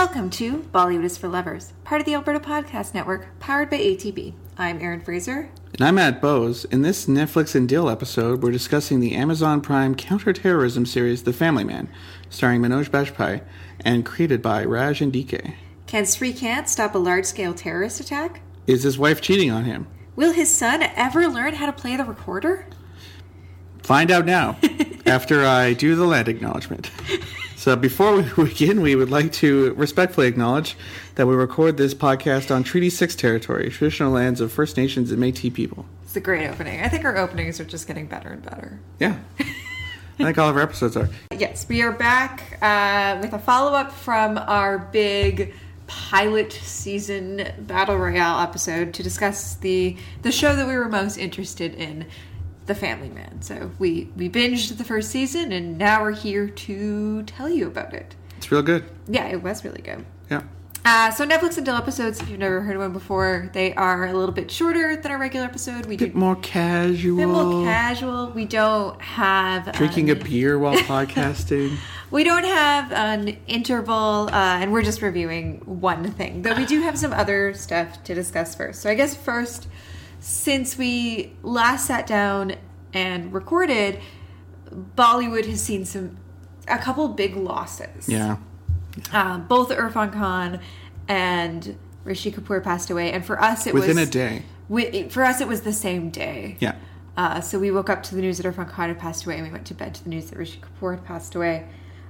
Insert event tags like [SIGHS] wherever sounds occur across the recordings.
Welcome to Bollywood is for Lovers, part of the Alberta Podcast Network, powered by ATB. I'm Erin Fraser. And I'm Matt Bose. In this Netflix and Dil episode, we're discussing the Amazon Prime counterterrorism series The Family Man, starring Manoj Bajpayee and created by Raj and DK. Can Srikant stop a large scale terrorist attack? Is his wife cheating on him? Will his son ever learn how to play the recorder? Find out now, [LAUGHS] after I do the land acknowledgement. [LAUGHS] So before we [LAUGHS] begin, we would like to respectfully acknowledge that we record this podcast on Treaty 6 territory, traditional lands of First Nations and Métis people. It's a great opening. I think our openings are just getting better and better. Yeah. [LAUGHS] I think all of our episodes are. Yes, we are back uh, with a follow up from our big pilot season battle royale episode to discuss the the show that we were most interested in, The Family Man. So we we binged the first season, and now we're here to tell you about it. It's real good. Yeah, it was really good. Yeah. Uh, so Netflix and Dil episodes, if you've never heard of one before, they are a little bit shorter than our regular episode. We do bit more casual. bit more casual. We don't have Drinking a um, beer while [LAUGHS] podcasting. We don't have an interval, uh, and we're just reviewing one thing. Though we do have some other stuff to discuss first. So I guess first, since we last sat down and recorded, Bollywood has seen some a couple big losses. Yeah. Um, both Irrfan Khan and Rishi Kapoor passed away, and for us it Within was within a day. wi- for us it was the same day. Yeah. Uh, so we woke up to the news that Irrfan Khan had passed away, and we went to bed to the news that Rishi Kapoor had passed away.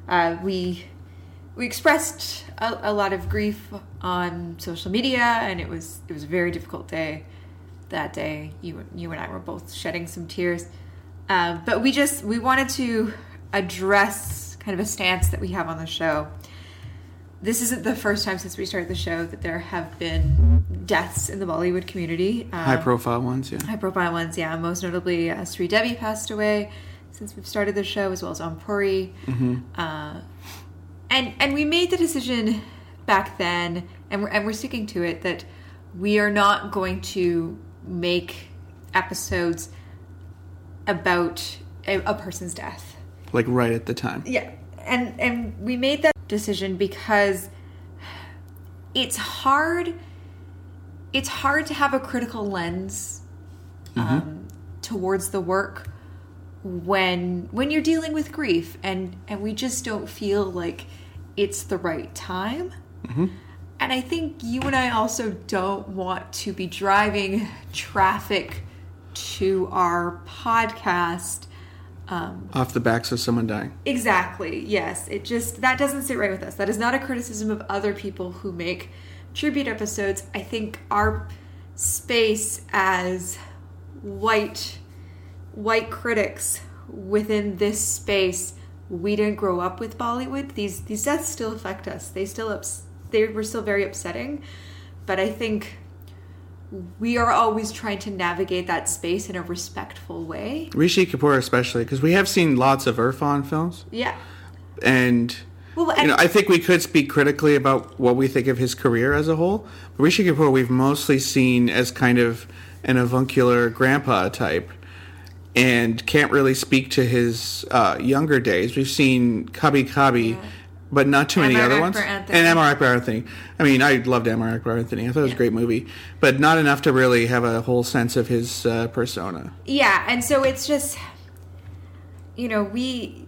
Uh, we we expressed a, a lot of grief on social media, and it was it was a very difficult day. That day, you you and I were both shedding some tears, uh, but we just we wanted to address kind of a stance that we have on the show. This isn't the first time since we started the show that there have been deaths in the Bollywood community. Um, High profile ones, yeah. high profile ones, yeah. Most notably, uh, Sri Devi passed away since we've started the show, as well as Om Puri. Uh, and and we made the decision back then, and we're and we're sticking to it that we are not going to make episodes about a, a person's death. Like right at the time. Yeah, and and we made that decision because it's hard. It's hard to have a critical lens um, towards the work when when you're dealing with grief, and and we just don't feel like it's the right time. And I think you and I also don't want to be driving traffic to our podcast. Um, Off the backs of someone dying. Exactly. Yes. It just that doesn't sit right with us. That is not a criticism of other people who make tribute episodes. I think our space as white white critics within this space, we didn't grow up with Bollywood. These these deaths still affect us. They still ups, they were still very upsetting, but I think we are always trying to navigate that space in a respectful way. Rishi Kapoor especially, because we have seen lots of Irrfan films, Yeah. and Well, you know, I think we could speak critically about what we think of his career as a whole. But Rishi Kapoor, we've mostly seen as kind of an avuncular grandpa type, and can't really speak to his uh, younger days. We've seen Kabhi Kabhie, but not too many other ones. Anthony. And Amar Akbar Anthony. I mean, I loved Amar Akbar Anthony. I thought it was a great movie, but not enough to really have a whole sense of his uh, persona. yeah and so it's just you know we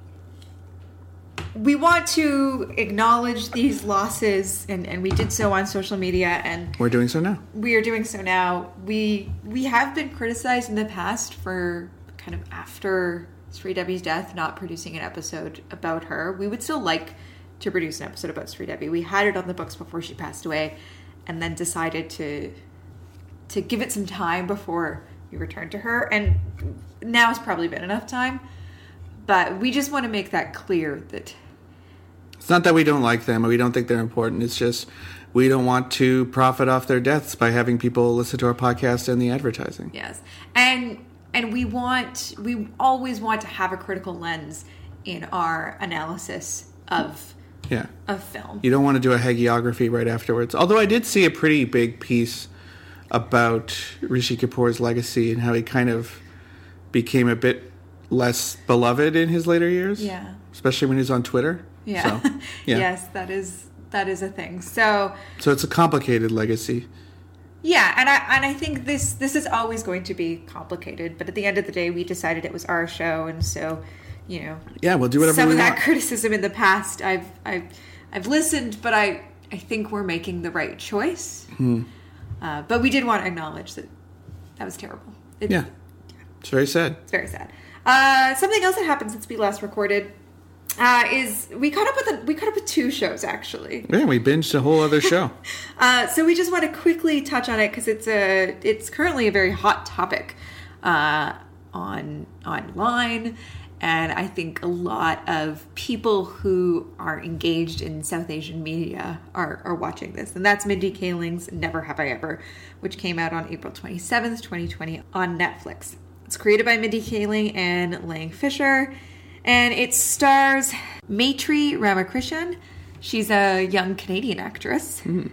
we want to acknowledge these losses and, and we did so on social media and We're doing so now. we are doing so now we we have been criticized in the past for kind of after Sri Devi's death not producing an episode about her we would still like to produce an episode about Sri Devi we had it on the books before she passed away and then decided to to give it some time before we returned to her and now has probably been enough time but we just want to make that clear that It's not that we don't like them or we don't think they're important. It's just we don't want to profit off their deaths by having people listen to our podcast and the advertising. Yes, and and we want we always want to have a critical lens in our analysis of Yeah. of film. You don't want to do a hagiography right afterwards. Although I did see a pretty big piece about Rishi Kapoor's legacy and how he kind of became a bit less beloved in his later years. Yeah. Especially when he's on Twitter. Yeah. So, [LAUGHS] yeah. yes, that is that is a thing. So So it's a complicated legacy. yeah, and I and I think this this is always going to be complicated. But at the end of the day, we decided it was our show, and so you know, Yeah, we'll do whatever some of that want. criticism in the past, I've I've I've listened, but I I think we're making the right choice. Hmm. Uh, but we did want to acknowledge that that was terrible. It, yeah. It's very sad. it's very sad. Uh, something else that happened since we last recorded uh, is we caught up with a, we caught up with two shows actually. Yeah, we binged a whole other show. [LAUGHS] Uh, so we just want to quickly touch on it because it's a it's currently a very hot topic uh, on online, and I think a lot of people who are engaged in South Asian media are are watching this, and that's Mindy Kaling's "Never Have I Ever," which came out on April twenty seventh, twenty twenty, on Netflix. It's created by Mindy Kaling and Lang Fisher, and it stars Maitreyi Ramakrishnan. She's a young Canadian actress. Mm-hmm.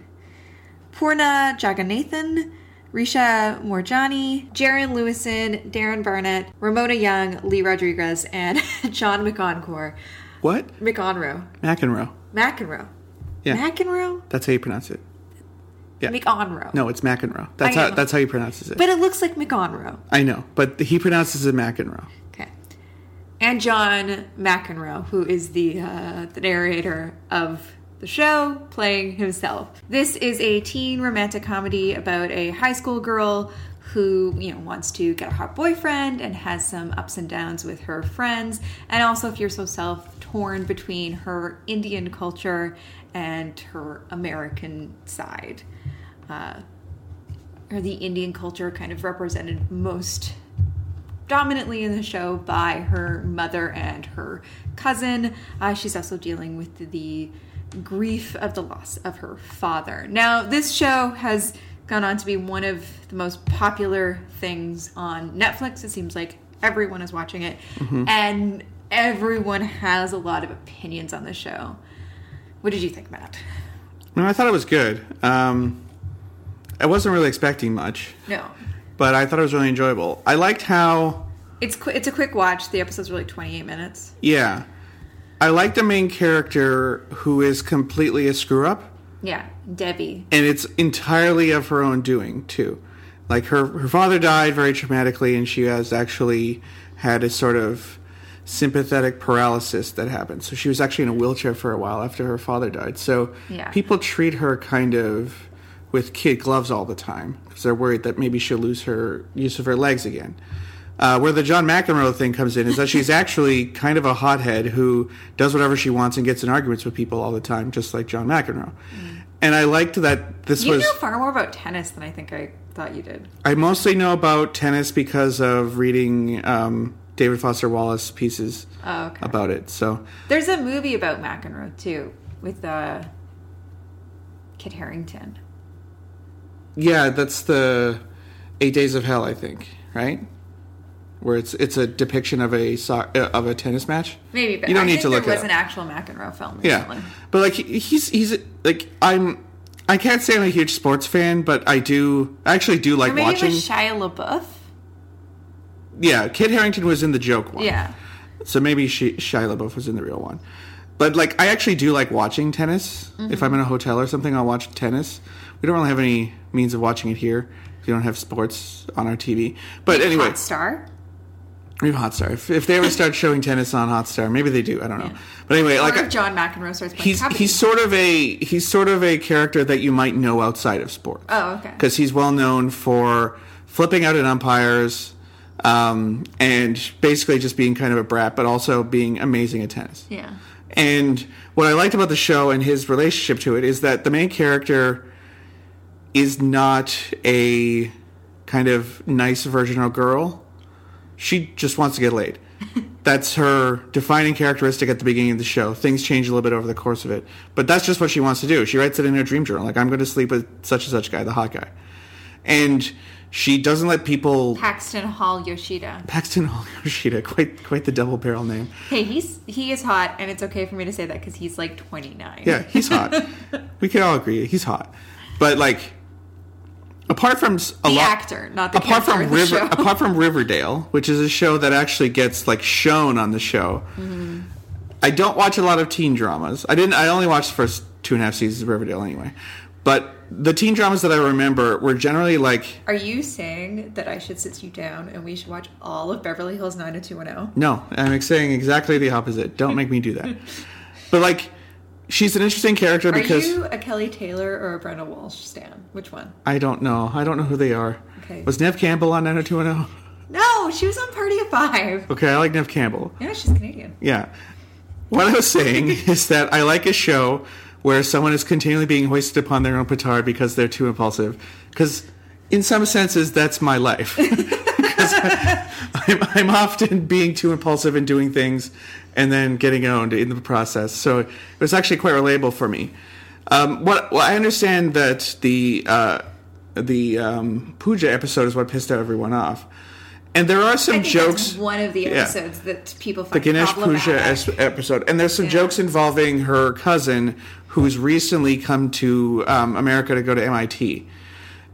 Poorna Jagannathan, Richa Moorjani, Jaren Lewison, Darren Barnett, Ramona Young, Lee Rodriguez, and [LAUGHS] John McEnroe. What? McEnroe. McEnroe. McEnroe. Yeah. McEnroe? That's how you pronounce it. Yeah. McEnroe. No, it's McEnroe. That's how that's how he pronounces it. But it looks like McEnroe. I know, but he pronounces it McEnroe. Okay. And John McEnroe, who is the uh, the narrator of the show, playing himself. This is a teen romantic comedy about a high school girl who you know wants to get a hot boyfriend and has some ups and downs with her friends, and also feels herself torn between her Indian culture and her American side. Uh, or the Indian culture kind of represented most dominantly in the show by her mother and her cousin. Uh, she's also dealing with the grief of the loss of her father. Now, this show has gone on to be one of the most popular things on Netflix. It seems like everyone is watching it, and everyone has a lot of opinions on the show. What did you think, Matt? No, I thought it was good. Um, I wasn't really expecting much, No. but I thought it was really enjoyable. I liked how, It's qu- it's a quick watch. The episodes were like 28 minutes. yeah, I like the main character who is completely a screw up, Yeah, Debbie. and it's entirely of her own doing too. Like her her father died very traumatically, and she has actually had a sort of sympathetic paralysis that happened. So she was actually in a wheelchair for a while after her father died. So Yeah. people treat her kind of with kid gloves all the time because they're worried that maybe she'll lose her use of her legs again. Uh, where the John McEnroe thing comes in is that she's actually kind of a hothead who does whatever she wants and gets in arguments with people all the time, just like John McEnroe. And I liked that this You was. know far more about tennis than I think I thought you did. I mostly know about tennis because of reading um, David Foster Wallace pieces Oh, okay. about it. So There's a movie about McEnroe too, with uh, Kit Harington. yeah, that's the Eight Days of Hell, I think, right? Where it's it's a depiction of a so- uh, of a tennis match. Maybe, but you don't I need think to look there it was up. an actual McEnroe film Yeah, recently. but like he- he's he's like I'm. I can't say I'm a huge sports fan, but I do I actually do like Or maybe watching. it was Shia LaBeouf. yeah, Kit Harington was in the joke one. Yeah. So maybe she, Shia LaBeouf was in the real one. But like, I actually do like watching tennis. Mm-hmm. If I'm in a hotel or something, I'll watch tennis. We don't really have any means of watching it here. We don't have sports on our TV. But anyway, Star. We have Hotstar. If, if they ever start showing tennis on Hotstar, maybe they do. I don't know. But anyway, like or I- if John McEnroe starts playing he's he's sort of a he's sort of a character that you might know outside of sports. Oh, okay. Because he's well known for flipping out at umpires, um, and basically just being kind of a brat, but also being amazing at tennis. Yeah. And what I liked about the show and his relationship to it is that the main character is not a kind of nice virginal girl. She just wants to get laid. [LAUGHS] that's her defining characteristic at the beginning of the show. Things change a little bit over the course of it, but that's just what she wants to do. She writes it in her dream journal, like I'm going to sleep with such and such guy, the hot guy, and she doesn't let people. Paxton Hall Yoshida. Paxton Hall Yoshida, quite quite the double barrel name. Hey, he's he is hot, and it's okay for me to say that because he's like 29. Yeah, he's hot. [LAUGHS] we can all agree he's hot. But like, apart from a the lot, actor, not the apart from River, apart from Riverdale, which is a show that actually gets like shown on the show. Mm-hmm. I don't watch a lot of teen dramas. I didn't. I only watched the first two and a half seasons of Riverdale anyway. But the teen dramas that I remember were generally like Are you saying that I should sit you down and we should watch all of Beverly Hills 90210? no, I'm saying exactly the opposite. Don't make me do that. [LAUGHS] but like, she's an interesting character Are because you a Kelly Taylor or a Brenda Walsh stan? Which one? I don't know. I don't know who they are. Okay. Was Neve Campbell on 90210? No, she was on Party of Five. Okay, I like Neve Campbell. Yeah, she's Canadian. Yeah. What I was saying [LAUGHS] is that I like a show where someone is continually being hoisted upon their own petard because they're too impulsive. Because in some senses, that's my life. [LAUGHS] [LAUGHS] I'm, I'm often being too impulsive and doing things and then getting owned in the process. So it was actually quite relatable for me. Um, what well, I understand that the uh, the um, Pooja episode is what pissed everyone off, and there are some jokes. that's one of the Yeah. episodes that people the find Ganesh Puja episode, and there's some Yeah. jokes involving her cousin who's recently come to um, America to go to MIT,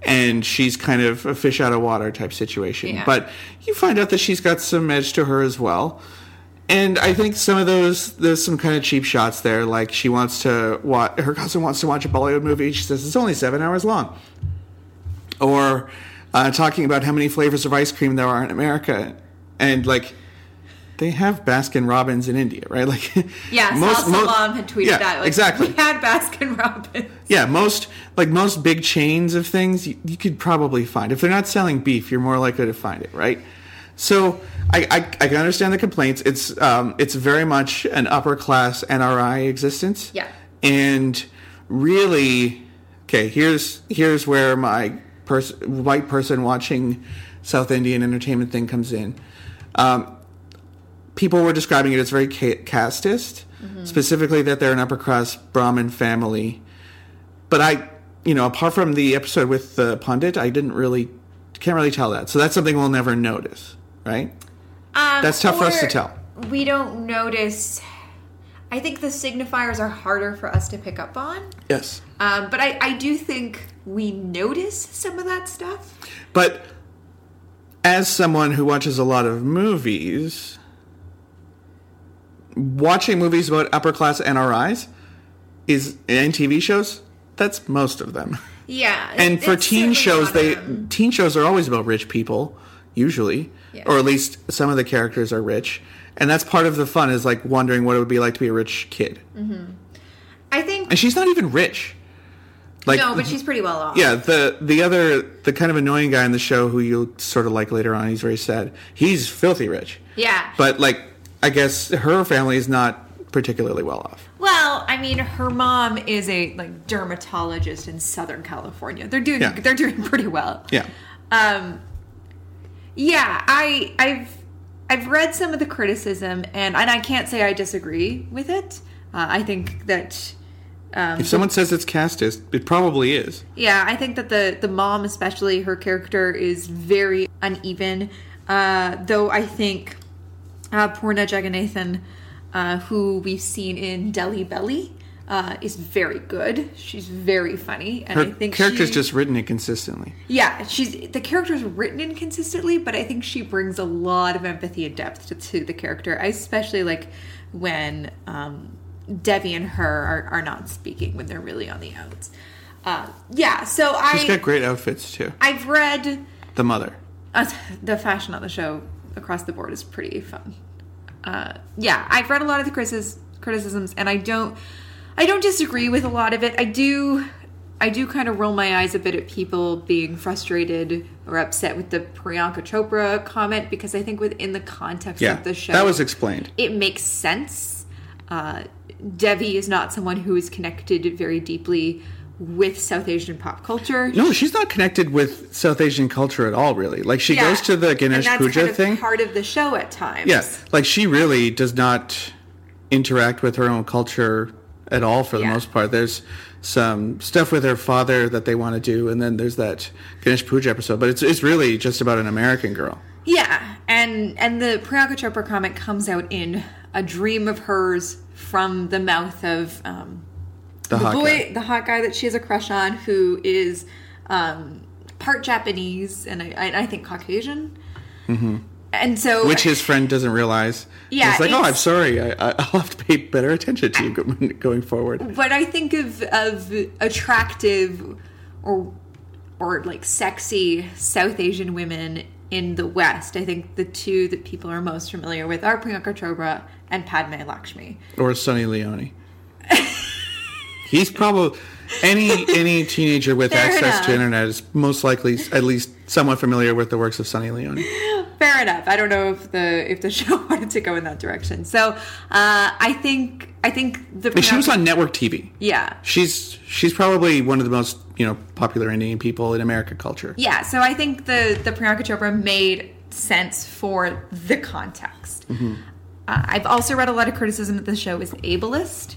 and she's kind of a fish out of water type situation. Yeah. But you find out that she's got some edge to her as well. And I think some of those there's some kind of cheap shots there. Like she wants to watch her cousin wants to watch a Bollywood movie. She says it's only seven hours long. Or uh, talking about how many flavors of ice cream there are in America, and like they have Baskin Robbins in India, right? [LAUGHS] Like Yeah, Sal mo- Salam had tweeted yeah, that. Like, exactly. We had Baskin Robbins. Yeah, most like most big chains of things you, you could probably find. If they're not selling beef, you're more likely to find it, right? So I, I, I can understand the complaints. It's um, it's very much an upper class NRI existence. Yeah. And really, okay, here's here's where my pers- white person watching South Indian entertainment thing comes in. Um, people were describing it as very ca- casteist, specifically that they're an upper class Brahmin family. But I, you know, apart from the episode with the pundit, I didn't really, can't really tell that. So that's something we'll never notice, right? Um, That's tough for us to tell. We don't notice. I think the signifiers are harder for us to pick up on. Yes. Um, but I, I do think we notice some of that stuff. But as someone who watches a lot of movies, watching movies about upper class NRIs is and TV shows. That's most of them. Yeah. And for teen shows, they teen shows are always about rich people, usually, Yeah. or at least some of the characters are rich, and that's part of the fun is like wondering what it would be like to be a rich kid. I think. And she's not even rich. Like no, but she's pretty well off. yeah, the the other the kind of annoying guy in the show who you'll sort of like later on, he's very sad. He's filthy rich. Yeah. But like I guess her family is not particularly well off. Well, I mean, her mom is a like dermatologist in Southern California. They're doing Yeah. they're doing pretty well. Yeah. Um, yeah, I I've I've read some of the criticism, and and I can't say I disagree with it. Uh, I think that. Um, If someone says it's casteist, it probably is. yeah, I think that the the mom, especially her character, is very uneven. Uh, though I think uh, Poorna Jagannathan, uh, who we've seen in Delhi Belly, uh, is very good. She's very funny, and Her I think character's she- just written inconsistently. yeah, she's the character's written inconsistently, but I think she brings a lot of empathy and depth to, to the character. I especially like when um, Devi and her are, are not speaking when they're really on the outs. Uh, yeah, so She's I she's got great outfits too. I've read The mother. uh, the fashion on the show across the board is pretty fun. Uh, yeah, I've read a lot of the criticis- criticisms, and I don't, I don't disagree with a lot of it. I do, I do kind of roll my eyes a bit at people being frustrated or upset with the Priyanka Chopra comment because I think within the context Yeah. of the show, That was explained. it makes sense. Uh, Devi is not someone who is connected very deeply with South Asian pop culture. No, she's not connected with South Asian culture at all, really. Like she Yeah. goes to the Ganesh Puja kind of thing. part of the show at times. Yeah, like she really does not interact with her own culture at all for the Yeah. most part. There's some stuff with her father that they want to do, and then there's that Ganesh Puja episode. But it's it's really just about an American girl. Yeah, and and the Priyanka Chopra comment comes out in a dream of hers from the mouth of um, The, the boy, guy. the hot guy that she has a crush on, who is um, part Japanese and I, I I think Caucasian. Mm-hmm. And so which his friend doesn't realize. Yeah, it's like, oh, I'm sorry. I, I- [LAUGHS] I'll have to pay better attention to you going forward. when I think of of attractive or or like sexy South Asian women in the West, I think the two that people are most familiar with are Priyanka Chopra and Padma Lakshmi. Or Sunny Leone. [LAUGHS] He's probably any any teenager with Fair access enough. to internet is most likely at least somewhat familiar with the works of Sunny Leone. Fair enough. I don't know if the if the [LAUGHS] show wanted to go in that direction. So uh, I think I think the But she was on network TV. yeah She's she's probably one of the most you know popular Indian people in American culture. yeah. So I think the the Priyanka Chopra made sense for the context. Mm-hmm. Uh, I've also read a lot of criticism that the show is ableist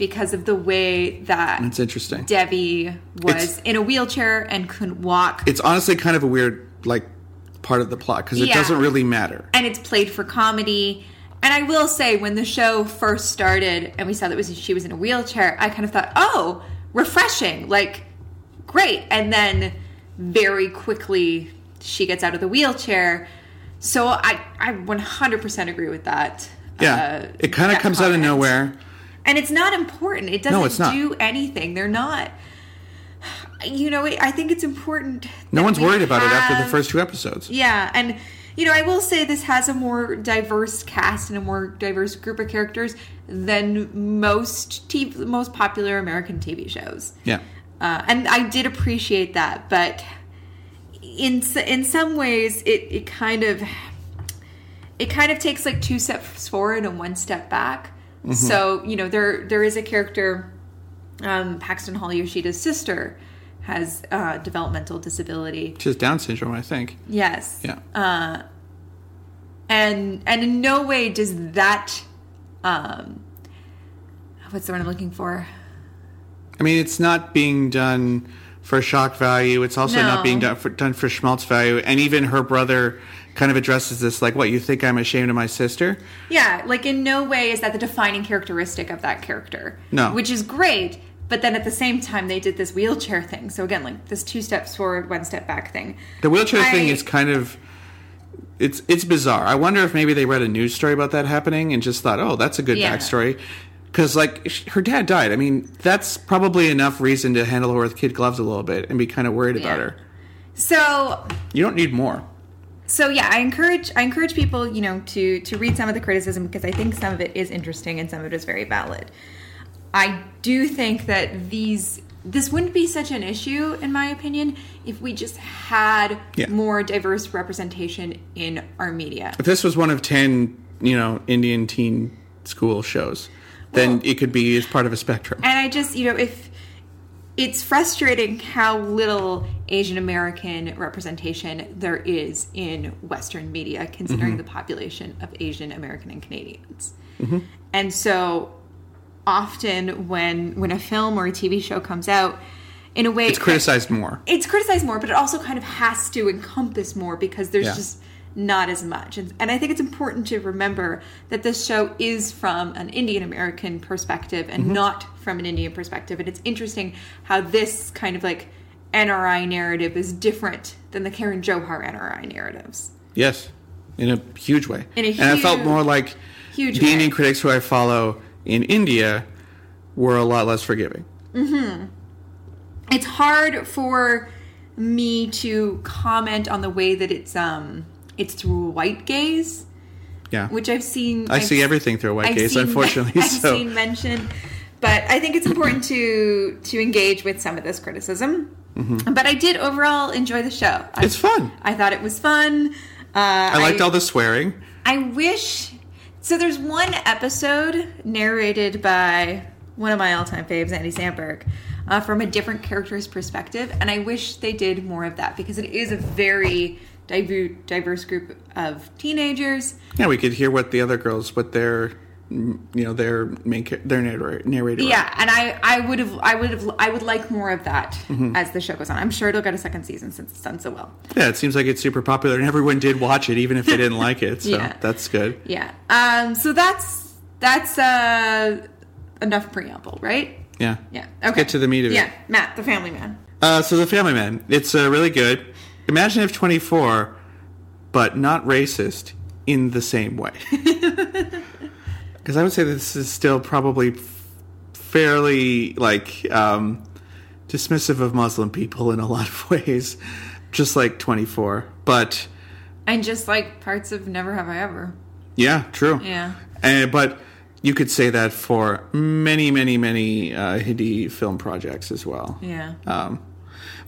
because of the way that It's interesting. Devi was It's- in a wheelchair and couldn't walk. It's honestly kind of a weird like part of the plot because it Yeah. doesn't really matter. and it's played for comedy. And I will say, when the show first started and we saw that was she was in a wheelchair, I kind of thought, "Oh, refreshing! Like, great!" And then very quickly she gets out of the wheelchair. So I I 100% agree with that. Yeah, uh, it kind of comes out of nowhere. And it's not important. It doesn't No, do anything. They're not. You know, I think it's important. No one's worried about it after the first two episodes. yeah, and you know, I will say this has a more diverse cast and a more diverse group of characters than most TV, most popular American TV shows. Yeah. Uh, and I did appreciate that, but in in some ways, it it kind of it kind of takes like two steps forward and one step back. So you know, there there is a character, um, Paxton Hall Yoshida's sister, has uh, developmental disability. She has Down syndrome, I think. Yes. Yeah. Uh, and and in no way does that um what's the word I'm looking for? I mean, it's not being done for shock value. It's also No. not being done for, done for schmaltz value. And even her brother kind of addresses this like, what, you think I'm ashamed of my sister? Yeah, like in no way is that the defining characteristic of that character. No. Which is great, but then at the same time they did this wheelchair thing. So again, like this two steps forward, one step back thing. The wheelchair thing is kind of it's it's bizarre. I wonder if maybe they read a news story about that happening and just thought, "Oh, that's a good Yeah. backstory." Because like her dad died. I mean, that's probably enough reason to handle her with kid gloves a little bit and be kind of worried about her. So You don't need more. So yeah, I encourage I encourage people, you know, to to read some of the criticism because I think some of it is interesting and some of it is very valid. I do think that these this wouldn't be such an issue in my opinion if we just had Yeah. more diverse representation in our media. If this was one of ten, you know, Indian teen school shows, then Well- it could be as part of a spectrum. And I just, you know, if it's frustrating how little Asian American representation there is in Western media, considering mm-hmm. the population of Asian American and Canadians. Mm-hmm. And so often when when a film or a TV show comes out, in a way It's criticized more. it's criticized more, but it also kind of has to encompass more because there's Yeah. just not as much. And, and I think it's important to remember that this show is from an Indian American perspective and Mm-hmm. not from an Indian perspective. And it's interesting how this kind of like NRI narrative is different than the Karan Johar NRI narratives. Yes, in a huge way. In a and I felt more like huge the way. Indian critics who I follow in India were a lot less forgiving. it's hard for me to comment on the way that it's um it's through white gaze Yeah, which I've seen. I I've see everything through a white I've gaze, seen- [LAUGHS] unfortunately. I've so seen mentioned, but I think it's important to to engage with some of this criticism. But I did overall enjoy the show. I, Mm-hmm. it's fun. I thought it was fun. Uh, I liked all the swearing. I wish. So there's one episode narrated by one of my all-time faves, Andy Samberg, uh, from a different character's perspective, and I wish they did more of that because it is a very diverse group of teenagers. Yeah, we could hear what the other girls, what their, you know, their main their narrator. narrator Yeah, and I, I would have, I would have, I would like more of that Mm-hmm. as the show goes on. I'm sure it'll get a second season since it's done so well. Yeah, it seems like it's super popular, and everyone did watch it, even if they didn't like it. [LAUGHS] So Yeah. that's good. Yeah. Um. So that's that's uh enough preamble, right? Yeah. Yeah. Okay. Let's get to the meat of yeah. it. Yeah matt, the Family Man. Uh, so the Family Man, it's uh, really good. Imagine if 24, but not racist, in the same way. [LAUGHS] Because I would say this is still probably fairly like um, dismissive of Muslim people in a lot of ways, just like 24. But And just like parts of Never Have I Ever. yeah, true. Yeah. Uh, but you could say that for many, many, many uh, Hindi film projects as well. Yeah. Um,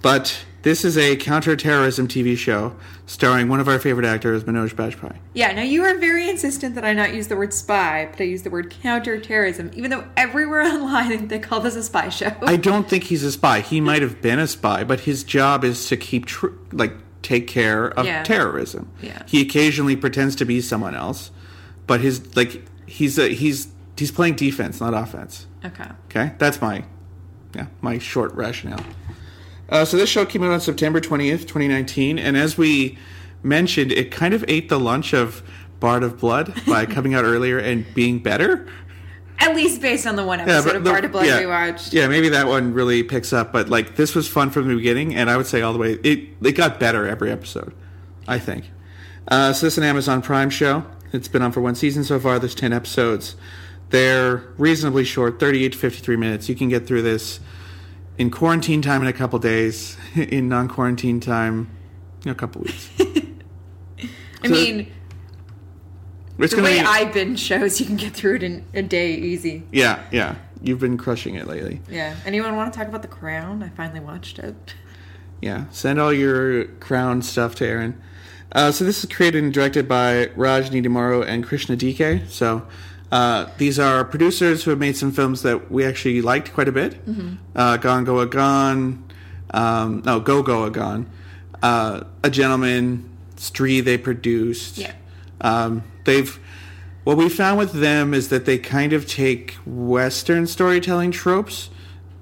but this is a counterterrorism TV show starring one of our favorite actors, Manoj Bajpayee. Yeah, now you are very insistent that I not use the word spy, but I use the word counterterrorism, even though everywhere [LAUGHS] online they call this a spy show. I don't think he's a spy. He [LAUGHS] might have been a spy, but his job is to keep tr- like take care of Yeah. terrorism. Yeah. He occasionally pretends to be someone else, but his like he's a, he's he's playing defense, not offense. okay. Okay, that's my yeah my short rationale. Uh, so this show came out on September twentieth, twenty nineteen, and as we mentioned, it kind of ate the lunch of Bard of Blood by [LAUGHS] coming out earlier and being better. At least based on the one episode of the- Bard of Blood yeah, we watched. Yeah, maybe that one really picks up, but like this was fun from the beginning, and I would say all the way it it got better every episode. I think. Uh, so this is an Amazon Prime show. It's been on for one season so far. There's ten episodes. They're reasonably short, 38 to 53 minutes. You can get through this in quarantine time in a couple days, [LAUGHS] in non-quarantine time in a couple weeks. [LAUGHS] I mean, It's the way be, I binge shows, you can get through it in a day easy. yeah, yeah. You've been crushing it lately. Yeah. Anyone want to talk about The Crown? I finally watched it. Yeah, send all your crown stuff to Erin. Uh, so this is created and directed by Raj Nidimoru and Krishna DK. So uh, these are producers who have made some films that we actually liked quite a bit. Uh, Gone Go Gone, um, no Go Goa Gone, uh, A Gentleman, Stree they produced. Yeah. Um, they've what we found with them is that they kind of take Western storytelling tropes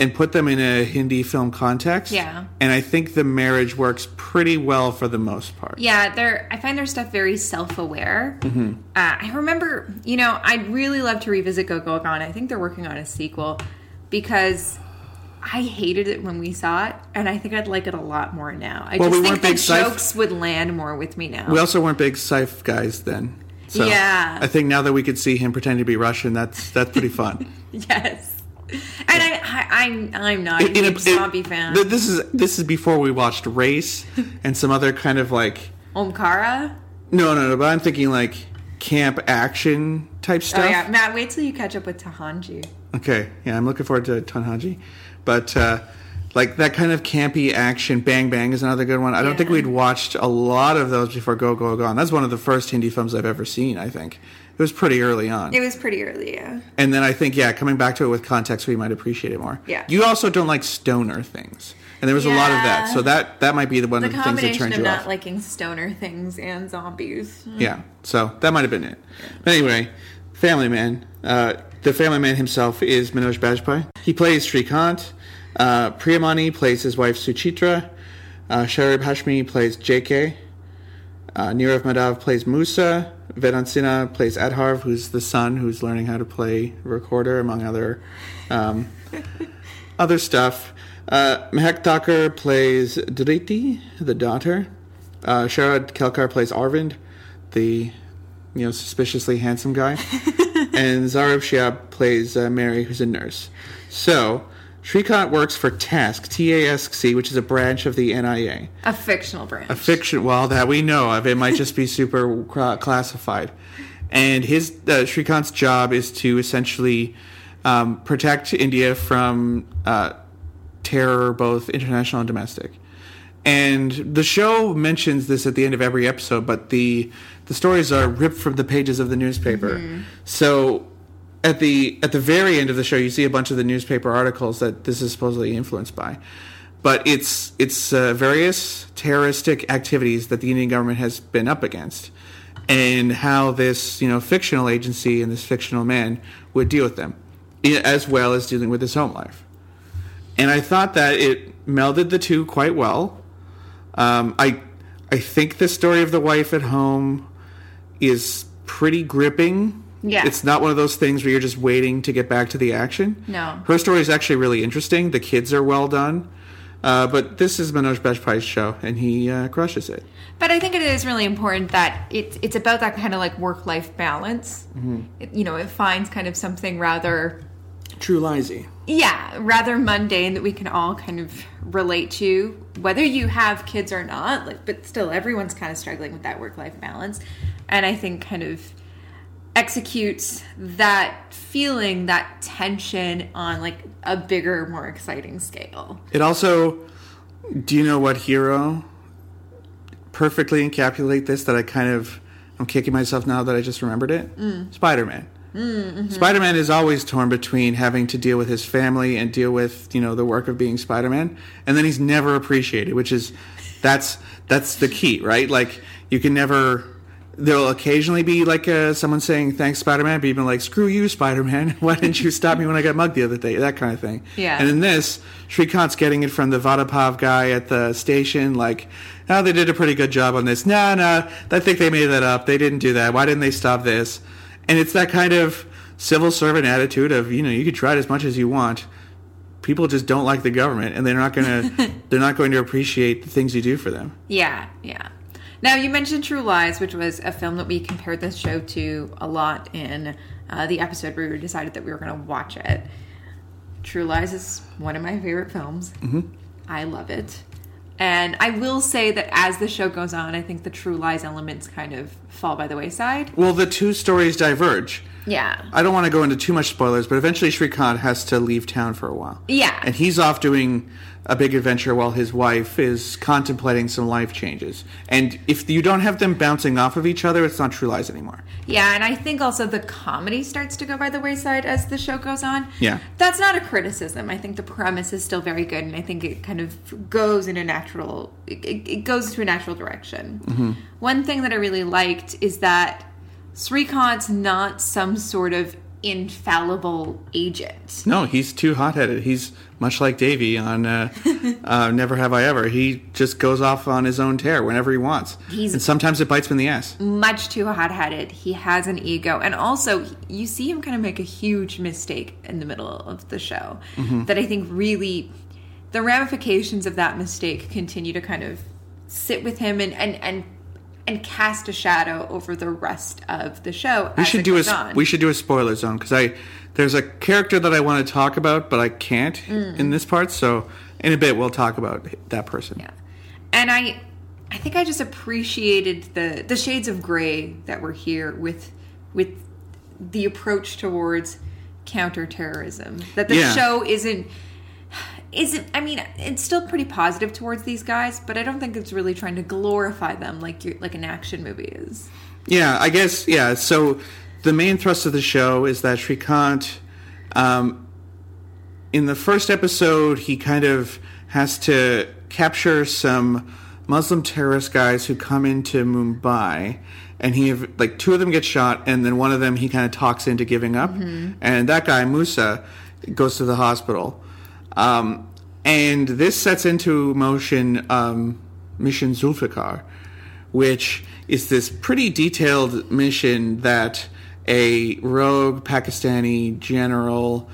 and put them in a Hindi film context. Yeah. And I think the marriage works pretty well for the most part. Yeah, they're. I find their stuff very self-aware. Mm-hmm. Uh, I remember, you know, I'd really love to revisit Go Goa Gone. I think they're working on a sequel because I hated it when we saw it, and I think I'd like it a lot more now. I Well, just we think the sci- jokes would land more with me now. We also weren't big sci guys then. So Yeah. I think now that we could see him pretending to be Russian, that's that's pretty fun. [LAUGHS] yes, and I, I, I'm I'm not a In a- it- zombie fan. th- This is this is before we watched Race and some other kind of like Omkara. no no no, but I'm thinking like camp action type stuff. Oh yeah, Matt. Wait till you catch up with Tanhaji. Okay, yeah, I'm looking forward to Tanhaji, but uh, like that kind of campy action, Bang Bang is another good one. I don't think we'd watched a lot of those before Go Goa Gone. That's one of the first Hindi films I've ever seen. I think it was pretty early on, It was pretty early, yeah. and then I think yeah, coming back to it with context, we might appreciate it more. Yeah. you also don't like stoner things, and there was a lot of that, so that that might be the one The of the things that combination turned of you not off. liking stoner things and zombies. Yeah, so that might have been it. But anyway, Family Man. Uh, the Family Man himself is Manoj Bajpayee. He plays Srikant. Uh, Priyamani plays his wife Suchitra. Uh, Sharib Hashmi plays JK. Uh, Neeraj Madhav plays Musa. Vedant Sinha plays Atharv, who's the son who's learning how to play recorder, among other um, [LAUGHS] other stuff. Uh, Mehak Thakur plays Dhriti, the daughter. Uh, Sharad Kelkar plays Arvind, the you know suspiciously handsome guy, [LAUGHS] and Zarab Shiab plays uh, Mary, who's a nurse. So Shrikant works for TASC, T-A-S-C, which is a branch of the NIA. A fictional branch. A fiction, well, that we know of. It might just be [LAUGHS] super classified. And his uh, Shrikant's job is to essentially um, protect India from uh, terror, both international and domestic. And the show mentions this at the end of every episode, but the the stories are ripped from the pages of the newspaper. So at the at the very end of the show, you see a bunch of the newspaper articles that this is supposedly influenced by. But it's it's uh, various terroristic activities that the Indian government has been up against, and how this you know fictional agency and this fictional man would deal with them, as well as dealing with his home life. And I thought that it melded the two quite well. Um, I I think the story of the wife at home is pretty gripping. Yeah. It's not one of those things where you're just waiting to get back to the action. No. Her story is actually really interesting. The kids are well done. Uh, but this is Manoj Bajpayee's show, and he uh, crushes it. But I think it is really important that it's it's about that kind of like work life balance. It, you know, it finds kind of something rather True Liesy. yeah, rather mundane that we can all kind of relate to, whether you have kids or not. Like, but still, everyone's kind of struggling with that work life balance, and I think kind of executes that feeling, that tension on like a bigger, more exciting scale. It also, do you know what hero perfectly encapsulate this? That I kind of, I'm kicking myself now that I just remembered it. Mm. Spider Man. Spider Man is always torn between having to deal with his family and deal with you know the work of being Spider Man, and then he's never appreciated, which is that's that's the key, right? Like you can never. There'll occasionally be like uh, someone saying thanks Spider Man, but even like screw you Spider Man, [LAUGHS] why didn't you stop me when I got mugged the other day? That kind of thing. Yeah. And in this, Shrikant's getting it from the vadapav guy at the station, like, oh, they did a pretty good job on this. Nah, nah, I think they made that up. They didn't do that. Why didn't they stop this? And it's that kind of civil servant attitude of, you know, you could try it as much as you want. People just don't like the government, and they're not gonna, [LAUGHS] they're not going to appreciate the things you do for them. Yeah, yeah. Now you mentioned True Lies, which was a film that we compared this show to a lot in uh, the episode where we decided that we were going to watch it. True Lies is one of my favorite films. Mm-hmm. I love it. And I will say that as the show goes on, I think the True Lies elements kind of fall by the wayside. Well, the two stories diverge. Yeah. I don't want to go into too much spoilers, but eventually Shrikant has to leave town for a while. Yeah. And he's off doing a big adventure while his wife is contemplating some life changes. And if you don't have them bouncing off of each other, it's not True Lies anymore. Yeah, and I think also the comedy starts to go by the wayside as the show goes on. Yeah. That's not a criticism. I think the premise is still very good, and I think it kind of goes in a natural, it, it goes to a natural direction. Mm-hmm. One thing that I really liked is that Srikant's not some sort of infallible agent. No, he's too hot headed. He's much like Devi on uh, [LAUGHS] uh, Never Have I Ever. He just goes off on his own tear whenever he wants. He's- and sometimes it bites him in the ass. Much too hot headed. He has an ego. And also, you see him kind of make a huge mistake in the middle of the show that I think really, the ramifications of that mistake continue to kind of sit with him and, and, and, and cast a shadow over the rest of the show. We should do a on. we should do a spoiler zone because I there's a character that I want to talk about, but I can't Mm. in this part. So in a bit, we'll talk about that person. Yeah. And I I think I just appreciated the the shades of gray that were here with with the approach towards counterterrorism. That the Yeah. show isn't isn't I mean it's still pretty positive towards these guys, but I don't think it's really trying to glorify them like you like an action movie is. Yeah, I guess. Yeah. So the main thrust of the show is that Shrikant, um, in the first episode, he kind of has to capture some Muslim terrorist guys who come into Mumbai, and he have, like two of them get shot, and then one of them he kind of talks into giving up, and that guy Musa goes to the hospital. Um, and this sets into motion um, Mission Zulfikar, which is this pretty detailed mission that a rogue Pakistani general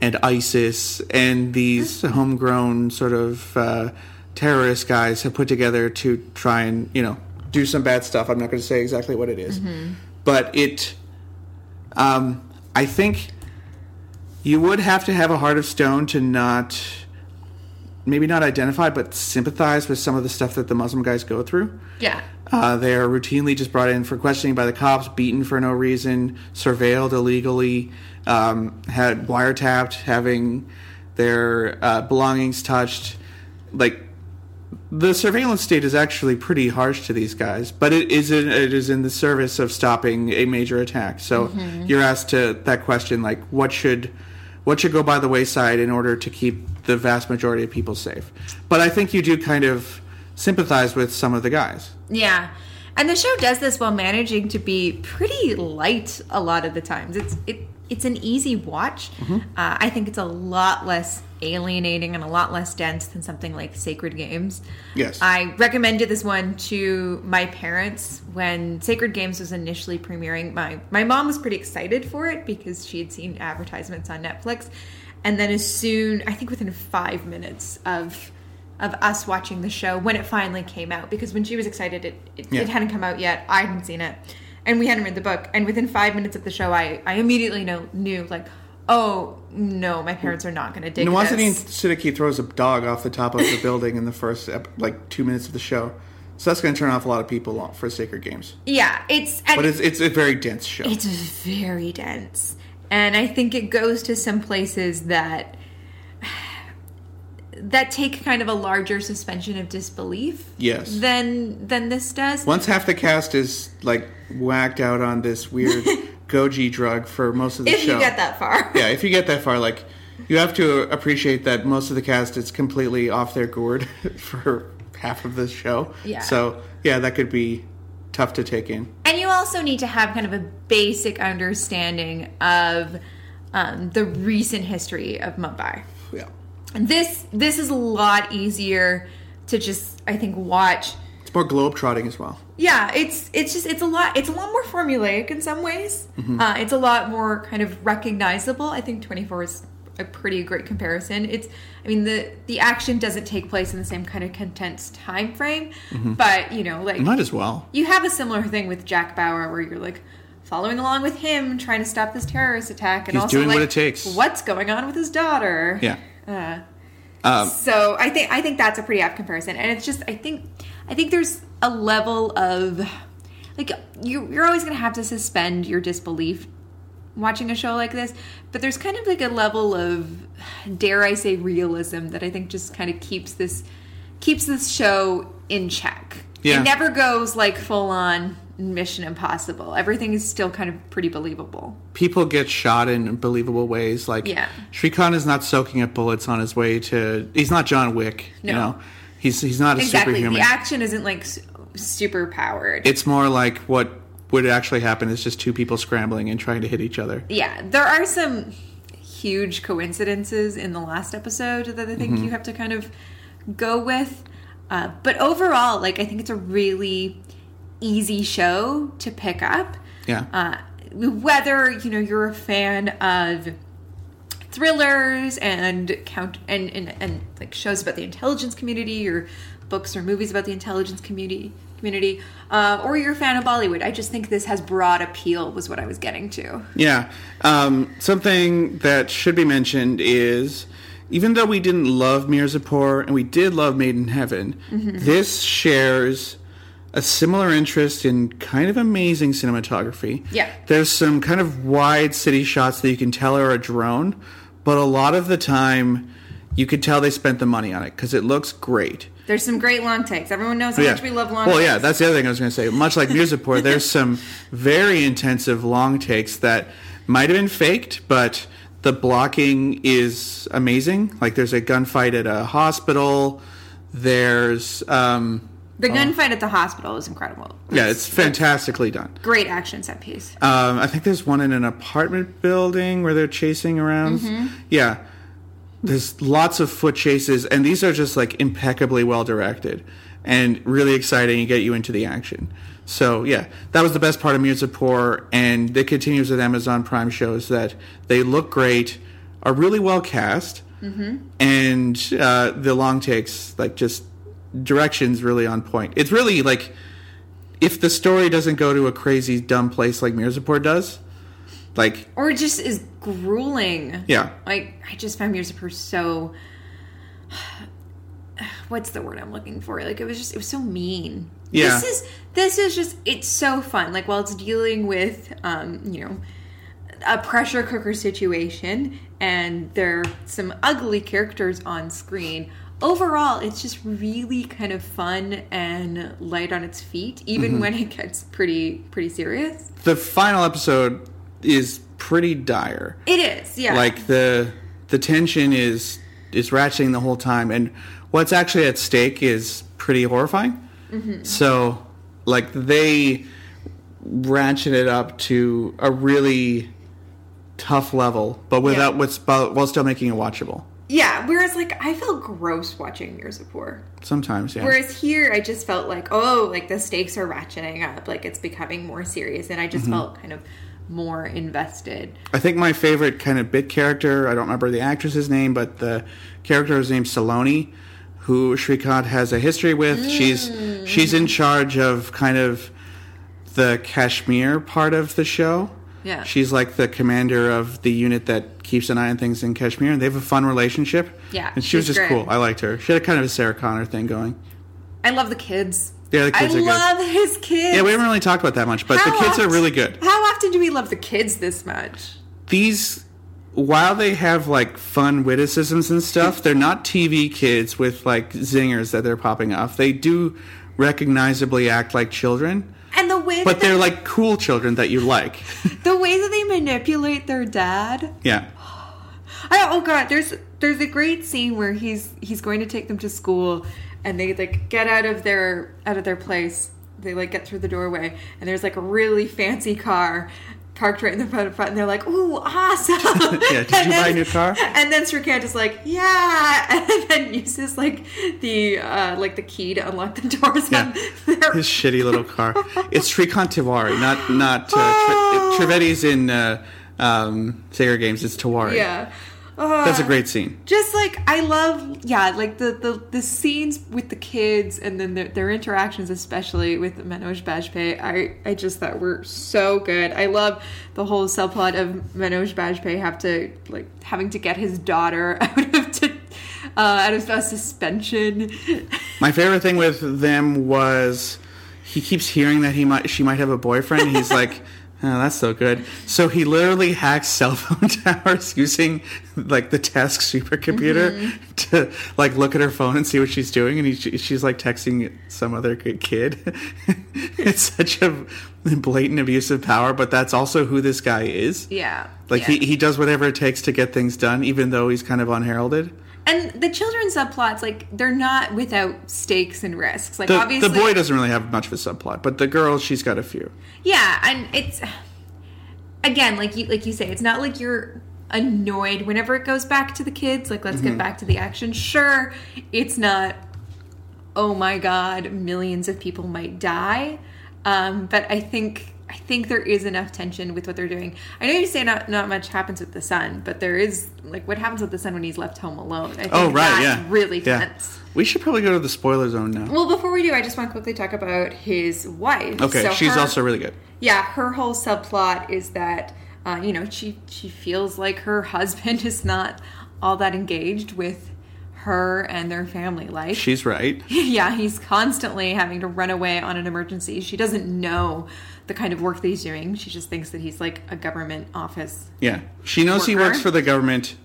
and ISIS and these homegrown sort of uh, terrorist guys have put together to try and, you know, do some bad stuff. I'm not going to say exactly what it is. But it, um, I think you would have to have a heart of stone to not maybe not identify but sympathize with some of the stuff that the muslim guys go through Yeah. uh, they are routinely just brought in for questioning by the cops beaten for no reason surveilled illegally um, had wiretapped having their uh, belongings touched like the surveillance state is actually pretty harsh to these guys, but it is in, it is in the service of stopping a major attack. So you're asked to that question like what should what should go by the wayside in order to keep the vast majority of people safe. But I think you do kind of sympathize with some of the guys. Yeah. And the show does this while managing to be pretty light a lot of the times. It's it it's an easy watch. Uh, I think it's a lot less alienating and a lot less dense than something like Sacred Games. Yes. I recommended this one to my parents when Sacred Games was initially premiering. My my mom was pretty excited for it because she had seen advertisements on Netflix. And then as soon, I think within 5 minutes of of us watching the show when it finally came out because when she was excited it it, Yeah. it hadn't come out yet i hadn't seen it and we hadn't read the book and within five minutes of the show i i immediately know knew like oh no my parents are not going to dig Nawazuddin this Siddiqui throws a dog off the top of the [LAUGHS] building in the first like two minutes of the show, so that's going to turn off a lot of people for Sacred Games. yeah it's But it's it's a very dense show. It's very dense. And I think it goes to some places that that take kind of a larger suspension of disbelief Yes. than than this does. Once half the cast is like whacked out on this weird [LAUGHS] goji drug for most of the if show. you get that far. [LAUGHS] Yeah, if you get that far, like you have to appreciate that most of the cast is completely off their gourd [LAUGHS] for half of the show. Yeah. So yeah, that could be tough to take in. And you also need to have kind of a basic understanding of um, the recent history of Mumbai. Yeah. This this is a lot easier to just I think watch It's more globetrotting as well. yeah it's it's just it's a lot it's a lot more formulaic in some ways uh, it's a lot more kind of recognizable i think 24 is a pretty great comparison it's i mean the the action doesn't take place in the same kind of condensed time frame but you know like Might as well. you have a similar thing with jack bauer where you're like following along with him trying to stop this terrorist attack and He's also doing what like, it takes. what's going on with his daughter Yeah. Uh, Um, so I think I think that's a pretty apt comparison, and it's just I think I think there's a level of like you you're always gonna have to suspend your disbelief watching a show like this, but there's kind of like a level of dare I say realism that I think just kind of keeps this keeps this show in check. Yeah. It never goes like full on Mission Impossible. Everything is still kind of pretty believable. people get shot in believable ways. Like Yeah. Shrikant is not soaking up bullets on his way to. He's not John Wick. You No. know, he's he's not a Exactly. superhuman. The action isn't like super powered. it's more like what would actually happen is just two people scrambling and trying to hit each other. yeah, there are some huge coincidences in the last episode that I think Mm-hmm. you have to kind of go with. Uh, but overall, like I think it's a really easy show to pick up. Yeah. Uh, whether you know you're a fan of thrillers and count and, and and like shows about the intelligence community or books or movies about the intelligence community community uh, or you're a fan of bollywood i just think this has broad appeal was what i was getting to Yeah. Um, something that should be mentioned is even though we didn't love Mirzapur and we did love Made in Heaven, Mm-hmm. this shares a similar interest in kind of amazing cinematography. Yeah. There's some kind of wide city shots that you can tell are a drone, but a lot of the time you could tell they spent the money on it because it looks great. there's some great long takes everyone knows how Yeah. much we love long well, takes yeah, that's the other thing I was going to say. Much like Mirzapur, there's [LAUGHS] some very intensive long takes that might have been faked, but the blocking is amazing. Like there's a gunfight at a hospital. There's um, the gunfight at the hospital is incredible yeah, it's fantastically done. great action set piece Um, I think there's one in an apartment building where they're chasing around. Yeah. There's lots of foot chases, and these are just like impeccably well directed and really exciting and get you into the action. So, yeah, that was the best part of Mirzapur, and it continues with Amazon Prime shows that they look great, are really well cast, and uh, the long takes, like, just directions really on point. It's really like if the story doesn't go to a crazy dumb place like Mirzapur does, like or it just is grueling yeah, like I just found Mirzapur so [SIGHS] what's the word I'm looking for? Like it was just it was so mean. Yeah. This is this is just it's so fun. Like while it's dealing with um, you know, a pressure cooker situation and there are some ugly characters on screen. Overall, it's just really kind of fun and light on its feet, even Mm-hmm. when it gets pretty pretty serious. the final episode is pretty dire. It is, yeah. Like the the tension is is ratcheting the whole time, and what's actually at stake is pretty horrifying. So, like they ratchet it up to a really tough level, but without Yeah. what's while still making it watchable. Yeah. Whereas, like, I felt gross watching Mirzapur. Sometimes, yeah. Whereas here, I just felt like, oh, like the stakes are ratcheting up, like it's becoming more serious, and I just mm-hmm. felt kind of more invested. I think my favorite kind of bit character, I don't remember the actress's name, but the character is named Saloni, who Shrikant has a history with. She's she's in mm. charge of kind of the Kashmir part of the show. Yeah. She's like the commander of the unit that keeps an eye on things in Kashmir, and they have a fun relationship. Yeah, and she was just great. cool. I liked her. She had a kind of a Sarah Connor thing going. I love the kids. Yeah, the kids I are good. I love his kids. Yeah, we haven't really talked about that much, but How the kids are really good. How often do we love the kids this much? These, while they have like fun witticisms and stuff, they're not TV kids with like zingers that they're popping off. They do recognizably act like children, And the but they're like cool children that you like. [LAUGHS] the way that they manipulate their dad. yeah. [GASPS] I, oh god, there's there's a great scene where he's he's going to take them to school, and they like get out of their out of their place. They like get through the doorway, and there's like a really fancy car parked right in the front of front, and they're like, "Ooh, awesome!" [LAUGHS] Yeah, did And you buy a new car? [LAUGHS] And then Srikant is like, "Yeah," [LAUGHS] and then uses like the uh, like the key to unlock the doors Yeah. their His shitty little car. It's Srikant Tiwari, not not uh, Tri- Trivedi's in uh, um, Sacred Games. It's Tiwari. yeah. That's a Uh, great scene. just like I love, yeah, like the the, the scenes with the kids and then their, their interactions, especially with Manoj Bajpayee. I I just thought were so good. I love the whole subplot of Manoj Bajpayee have to like having to get his daughter [LAUGHS] out of to, uh, out of a suspension. [LAUGHS] My favorite thing with them was he keeps hearing that he might she might have a boyfriend. He's like, oh, that's so good. So he literally hacks cell phone [LAUGHS] towers using like the task supercomputer Mm-hmm. to like look at her phone and see what she's doing, and he, she's like texting some other kid. [LAUGHS] it's such a blatant abuse of power, but that's also who this guy is. yeah, Like yeah. he, he does whatever it takes to get things done, even though he's kind of unheralded. And the children's subplots like they're not without stakes and risks. Like The, obviously, the boy doesn't really have much of a subplot, but the girl, she's got a few. Yeah, and it's again like you like you say, it's not like you're annoyed whenever it goes back to the kids. Like let's Mm-hmm. get back to the action. Sure, it's not. Oh my god, millions of people might die. Um, but I think I think there is enough tension with what they're doing. I know you say not not much happens with the son, but there is like what happens with the son when he's left home alone. I think Oh, right, that's yeah. really Yeah. tense. We should probably go to the spoiler zone now. Well, before we do, I just want to quickly talk about his wife. Okay, So she's her- also really good. yeah, her whole subplot is that uh, you know she she feels like her [LAUGHS] husband is not all that engaged with her and their family life. She's right. [LAUGHS] yeah, he's constantly having to run away on an emergency. She doesn't know the kind of work that he's doing. She just thinks that he's like a government office. Yeah. She knows he works for the government,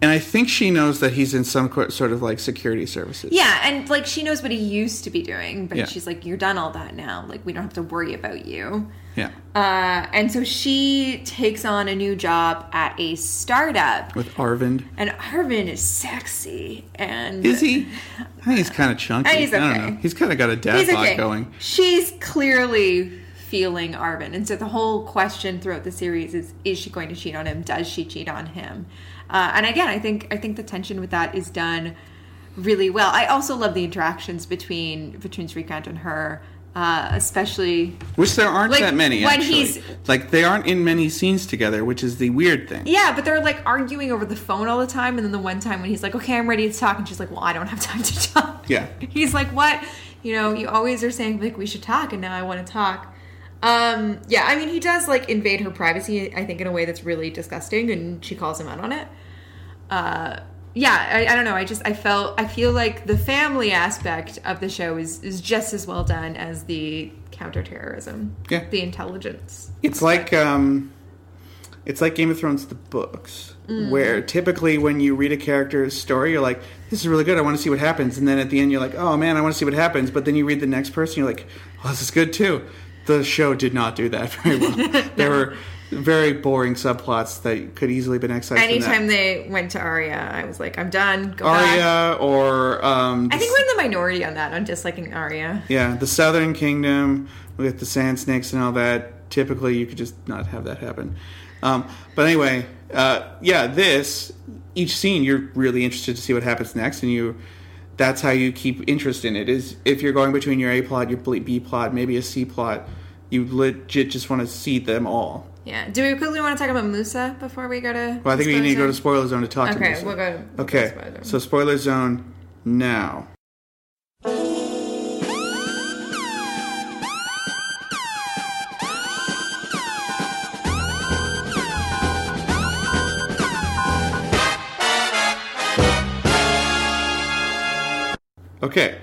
and I think she knows that he's in some co- sort of like security services. Yeah, and like she knows what he used to be doing, but Yeah. she's like, "You're done all that now. Like we don't have to worry about you." Yeah. Uh, and so she takes on a new job at a startup. With Arvind. And Arvin is sexy and Is he? I think he's kind of chunky. Uh, he's I don't okay. know. He's kind of got a dad bod okay. going. She's clearly feeling Arvin, and so the whole question throughout the series is: Is she going to cheat on him? Does she cheat on him? Uh, and again, I think I think the tension with that is done really well. I also love the interactions between between Srikant and her, uh, especially Which there aren't Like, that many, when actually. he's- Like, they aren't in many scenes together, which is the weird thing. Yeah, but they're like arguing over the phone all the time, and then the one time when he's like, "Okay, I'm ready to talk," and she's like, "Well, I don't have time to talk." Yeah. [LAUGHS] He's like, "What? You know, you always are saying like we should talk, and now I want to talk." Um, yeah, I mean, he does like invade her privacy. I think in a way that's really disgusting, and she calls him out on it. Uh, yeah, I, I don't know. I just I felt I feel like the family aspect of the show is is just as well done as the counterterrorism. Yeah. the intelligence. It's like um, it's like Game of Thrones the books, Mm. where typically when you read a character's story, you're like, "This is really good. I want to see what happens," and then at the end, you're like, "Oh man, I want to see what happens." But then you read the next person, you're like, "Oh, this is good too." The show did not do that very well. [LAUGHS] There were very boring subplots that could easily have been excised. Anytime they went to Arya, I was like, I'm done. Go back. Arya or um, I think we're in the minority on that, on disliking Arya. Yeah, the Southern Kingdom with the sand snakes and all that. Typically, you could just not have that happen. Um, but anyway, uh, yeah, this each scene you're really interested to see what happens next, and you that's how you keep interest in it. Is if you're going between your A plot, your B plot, maybe a C plot, you legit just want to see them all. Yeah. Do we quickly want to talk about Musa before we go to? Well, I think we need to go to spoiler zone to talk to Okay, Musa. we'll go. we'll go to Okay, spoiler zone. so spoiler zone now. Okay,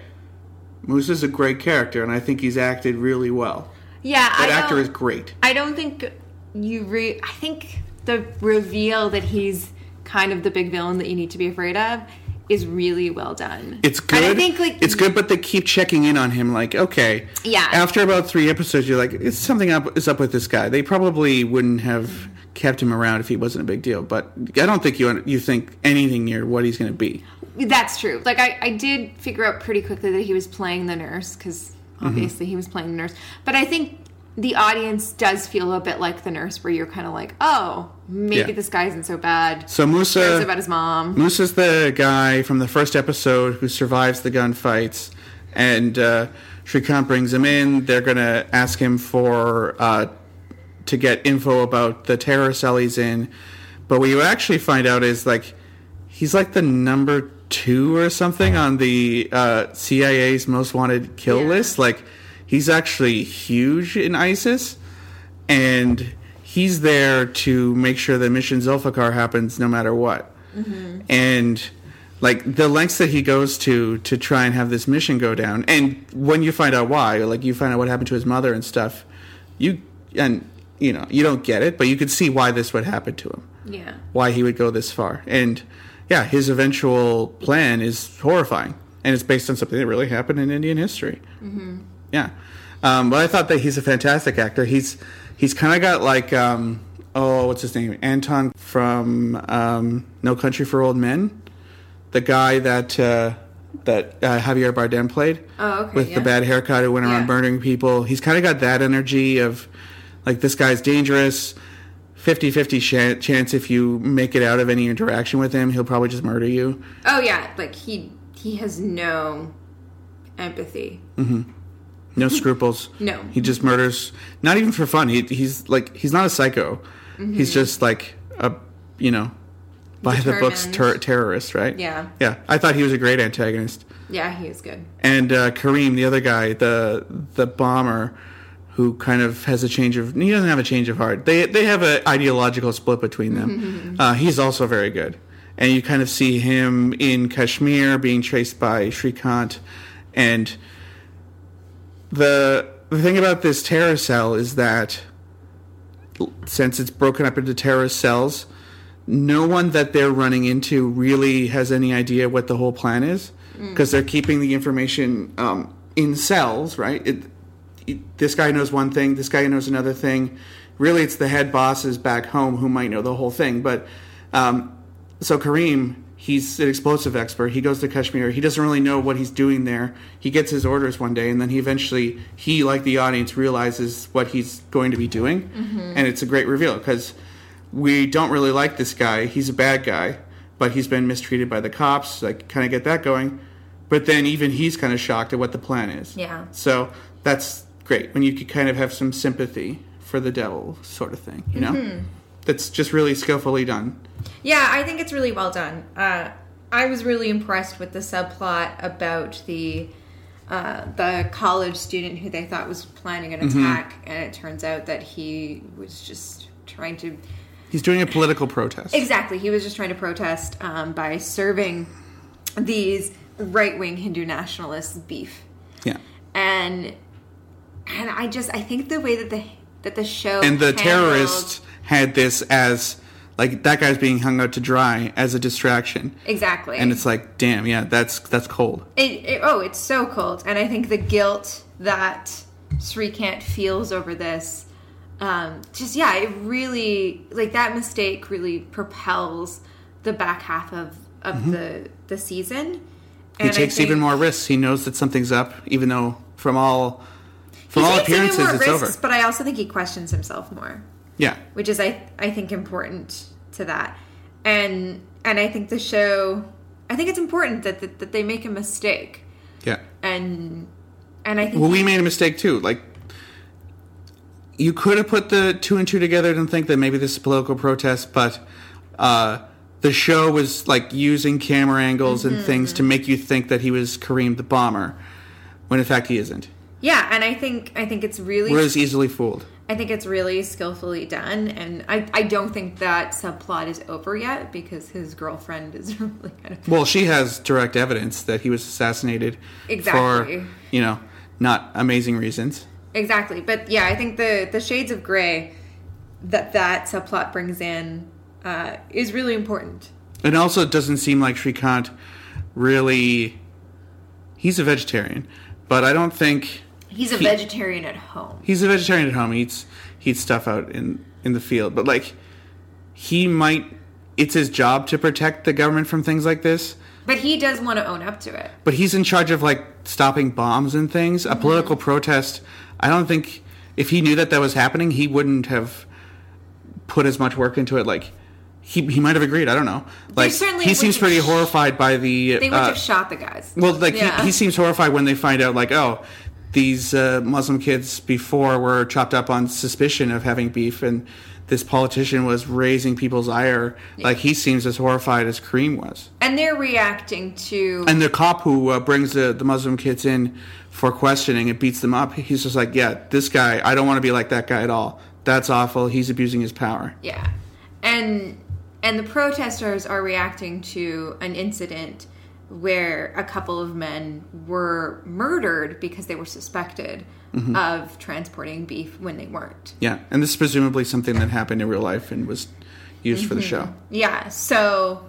Musa is a great character, and I think he's acted really well. Yeah, That I actor is great. I don't think you re. I think the reveal that he's kind of the big villain that you need to be afraid of is really well done. It's good. And I think like it's good, but they keep checking in on him. Like, okay, Yeah. After about three episodes, you're like, it's something up is up with this guy. They probably wouldn't have kept him around if he wasn't a big deal. But I don't think you you think anything near what he's going to be. That's true. Like I, I did figure out pretty quickly that he was playing the nurse because Mm-hmm. obviously he was playing the nurse. But I think the audience does feel a bit like the nurse, where you're kind of like, oh, maybe Yeah. this guy isn't so bad. So Cares Musa, about his mom. Is the guy from the first episode who survives the gunfights, and uh, Shrikant brings him in. They're gonna ask him for uh, to get info about the terror cell he's in, but what you actually find out is like he's like the number two or something on the uh, CIA's most wanted kill Yeah. list. Like he's actually huge in ISIS, and he's there to make sure the mission Zulfikar happens no matter what. And like the lengths that he goes to to try and have this mission go down, and when you find out why, like you find out what happened to his mother and stuff, you and you know you don't get it, but you could see why this would happen to him Yeah. why he would go this far. And yeah, his eventual plan is horrifying, and it's based on something that really happened in Indian history. Mm-hmm. Yeah, um, but I thought that he's a fantastic actor. He's he's kind of got like um, oh, what's his name? Anton from um, No Country for Old Men, the guy that. Uh, that uh, Javier Bardem played Oh, okay, with yeah. the bad haircut who went around Yeah. murdering people. He's kind of got that energy of like this guy's dangerous. 50-50 sh- chance if you make it out of any interaction with him, he'll probably just murder you. Oh yeah, like he he has no empathy. No [LAUGHS] scruples. No. He just murders not even for fun. He he's like he's not a psycho. Mm-hmm. He's just like a you know by the books ter- terrorist, right? Yeah. Yeah. I thought he was a great antagonist. Yeah, he is good. and uh, Kareem, the other guy, the the bomber, who kind of has a change of he doesn't have a change of heart. They they have an ideological split between them. [LAUGHS] uh, he's also very good, and you kind of see him in Kashmir being chased by Shrikant, and the the thing about this terror cell is that since it's broken up into terrorist cells, no one that they're running into really has any idea what the whole plan is because they're keeping the information um, in cells, right? It, this guy knows one thing, this guy knows another thing. Really, it's the head bosses back home who might know the whole thing. But um, so Kareem, he's an explosive expert. He goes to Kashmir. He doesn't really know what he's doing there. He gets his orders one day, and then he eventually, he like the audience, realizes what he's going to be doing, and it's a great reveal because we don't really like this guy. He's a bad guy, but he's been mistreated by the cops. Like, kind of get that going. But then even he's kind of shocked at what the plan is. Yeah. So that's great when you could kind of have some sympathy for the devil, sort of thing. You know, Mm-hmm. that's just really skillfully done. Yeah, I think it's really well done. Uh, I was really impressed with the subplot about the uh, the college student who they thought was planning an attack, and it turns out that he was just trying to. He's doing a political protest. Exactly, he was just trying to protest um, by serving these right wing Hindu nationalists beef, Yeah. and and I just I think the way that the that the show And the handled- terrorists had this as like that guy's being hung out to dry as a distraction. exactly, And it's like, damn, yeah, that's that's cold. It, it, oh, it's so cold, and I think the guilt that Srikant feels over this, um, just yeah, it really like that mistake really propels the back half of of the the season. Mm-hmm. He takes even more risks. He knows that something's up, even though from all from He all appearances more it's risks, over. but I also think he questions himself more, Yeah. which is I I think important to that, and and I think the show, I think it's important that that, that they make a mistake, Yeah. and and I think Well, we made a mistake too. Like, you could have put the two and two together and think that maybe this is a political protest, but uh, the show was like using camera angles and things to make you think that he was Kareem the bomber, when in fact he isn't. Yeah, and I think I think it's really We're as easily fooled. I think it's really skillfully done, and I, I don't think that subplot is over yet because his girlfriend is [LAUGHS] really kind of Well, she has direct evidence that he was assassinated Exactly. for, you know, not amazing reasons. exactly. But yeah, I think the the shades of gray that that subplot brings in uh, is really important. And also it doesn't seem like Shrikant really. He's a vegetarian, but I don't think He's a He- vegetarian at home. he's a vegetarian at home. He eats he eats stuff out in in the field, but like he might. It's his job to protect the government from things like this. But he does want to own up to it. But he's in charge of like stopping bombs and things. A political protest. I don't think if he knew that that was happening, he wouldn't have put as much work into it. Like he he might have agreed. I don't know. Like he seems pretty sh- horrified by the. They would uh, have shot the guys. well, like Yeah. he, he seems horrified when they find out, like, oh, these uh, Muslim kids before were chopped up on suspicion of having beef, and this politician was raising people's ire. Like he seems as horrified as Kareem was. and they're reacting to And the cop who uh, brings the, the Muslim kids in for questioning and beats them up, he's just like, yeah, this guy, I don't want to be like that guy at all. That's awful. He's abusing his power. Yeah. And and the protesters are reacting to an incident where a couple of men were murdered because they were suspected Mm-hmm. of transporting beef when they weren't. Yeah, and this is presumably something that happened in real life and was used for the show. Yeah. So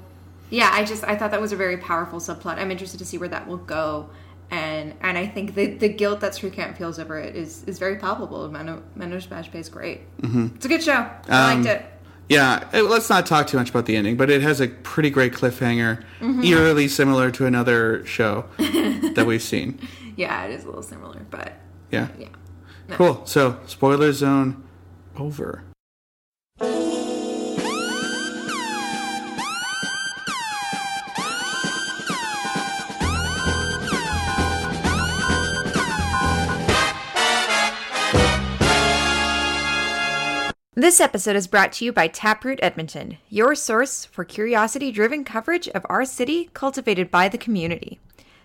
yeah, I just I thought that was a very powerful subplot. I'm interested to see where that will go. And and I think the the guilt that Srikant feels over it is is very palpable. Mano, Manoj Bajpayee is great. Mm-hmm. It's a good show. I Um, liked it. Yeah, eh, let's not talk too much about the ending, but it has a pretty great cliffhanger, eerily similar to another show [LAUGHS] that we've seen. Yeah, it is a little similar, but Yeah. yeah. Cool. So, spoiler zone over. This episode is brought to you by Taproot Edmonton, your source for curiosity driven coverage of our city cultivated by the community.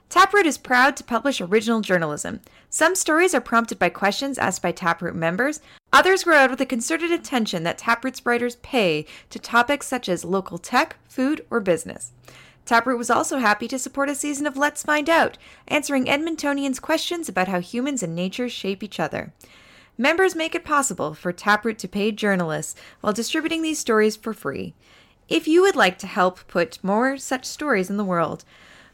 Taproot is proud to publish original journalism. Some stories are prompted by questions asked by Taproot members, others grow out of the concerted attention that Taproot's writers pay to topics such as local tech, food, or business. Taproot was also happy to support a season of Let's Find Out, answering Edmontonians' questions about how humans and nature shape each other. Members make it possible for Taproot to pay journalists while distributing these stories for free. If you would like to help put more such stories in the world,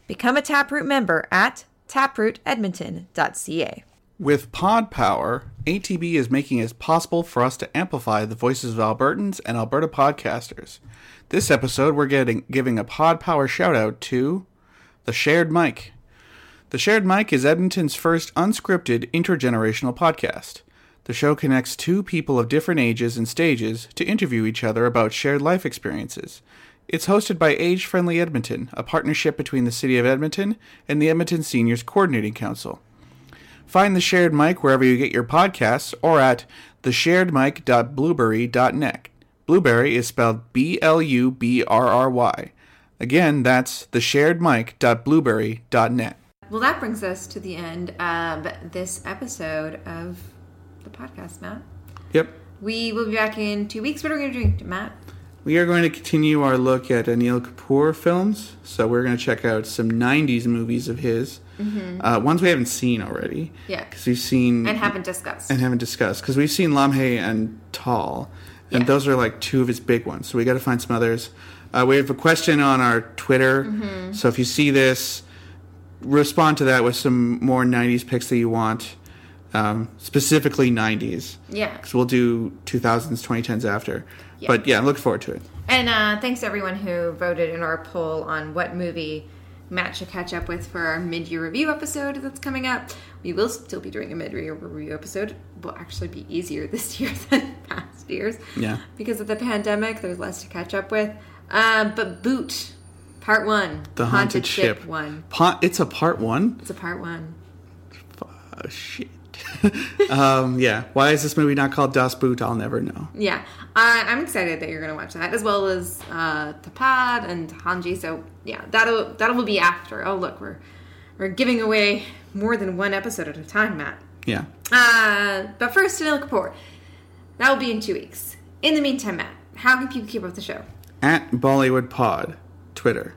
become a Taproot member at taprootedmonton.ca. With Pod Power, ATB is making it possible for us to amplify the voices of Albertans and Alberta podcasters. This episode, we're getting giving a Pod Power shout out to the Shared Mic. The Shared Mic is Edmonton's first unscripted intergenerational podcast. The show connects two people of different ages and stages to interview each other about shared life experiences. It's hosted by Age Friendly Edmonton, a partnership between the City of Edmonton and the Edmonton Seniors Coordinating Council. Find the Shared Mic wherever you get your podcasts or at thesharedmic.blubrry.net. Blubrry is spelled B L U B R R Y. Again, that's thesharedmic.blubrry.net. Well, that brings us to the end of this episode of the podcast, Matt. Yep. We will be back in two weeks. What are we going to drink, Matt? We are going to continue our look at Anil Kapoor films. So we're going to check out some 90s movies of his. Uh, ones we haven't seen already. Yeah. Because we've seen. And haven't discussed. and haven't discussed because we've seen Lamhe and Taal, and Yeah. those are like two of his big ones. So we got to find some others. Uh, we have a question on our Twitter, Mm-hmm. so if you see this, respond to that with some more '90s picks that you want, um, specifically '90s, yeah. because we'll do 2000s, 2010s after. Yeah. But yeah, I'm looking forward to it. And uh, thanks everyone who voted in our poll on what movie Matt should catch up with for our mid-year review episode that's coming up. We will still be doing a mid-year review episode. Will actually be easier [LAUGHS] this year than past years. Yeah. Because of the pandemic, there's less to catch up with. Um, but Bhoot, part one, The haunted, ship. one. Pa- it's a part one. It's a part one. Oh shit. [LAUGHS] um, yeah. Why is this movie not called Das Boot? I'll never know. Yeah, uh, I'm excited that you're going to watch that as well as uh, Thappad and Tanhaji. So yeah, that'll that'll be after. Oh look, we're we're giving away more than one episode at a time, Matt. Yeah. Uh, but first, Anil Kapoor. That will be in two weeks. In the meantime, Matt, how can people keep up with the show? At Bollywood Pod, Twitter.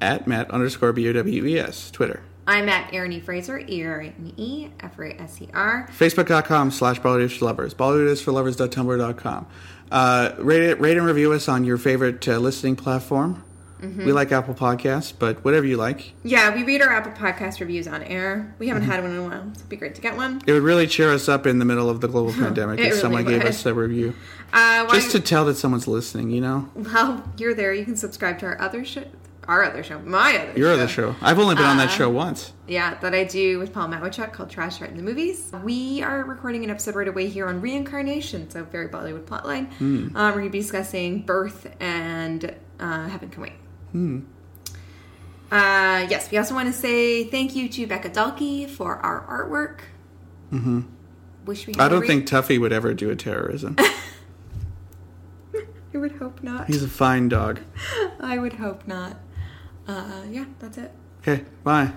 At Matt underscore B O W E S, Twitter. I'm at Erin E. Fraser, E R N E F R A S E R. Facebook.com slash Bollywood for Lovers. Bollywood is for Lovers.tumblr.com. Uh, rate, it, rate and review us on your favorite uh, listening platform. We like Apple Podcasts, but whatever you like. Yeah, we read our Apple Podcast reviews on air. We haven't had one in a while, so it'd be great to get one. It would really cheer us up in the middle of the global [LAUGHS] pandemic if really someone gave us a review. Uh, Just to tell that someone's listening, you know? while you're there, you can subscribe to our other show, our other show, my other show. Your show. other show. I've only been on that Uh, show once. Yeah, that I do with Paul Matwychuk called Trash Right in the Movies. We are recording an episode right away here on reincarnation, so very Bollywood plotline. Um, we're going to be discussing birth and uh, Heaven Can Wait. Uh, yes, we also want to say thank you to Becca Dalkey for our artwork. Mm-hmm. Wish we. Had I don't re- think Tuffy would ever do a terrorism. [LAUGHS] I would hope not. He's a fine dog. [LAUGHS] I would hope not. Uh, uh, yeah, that's it. Okay, bye.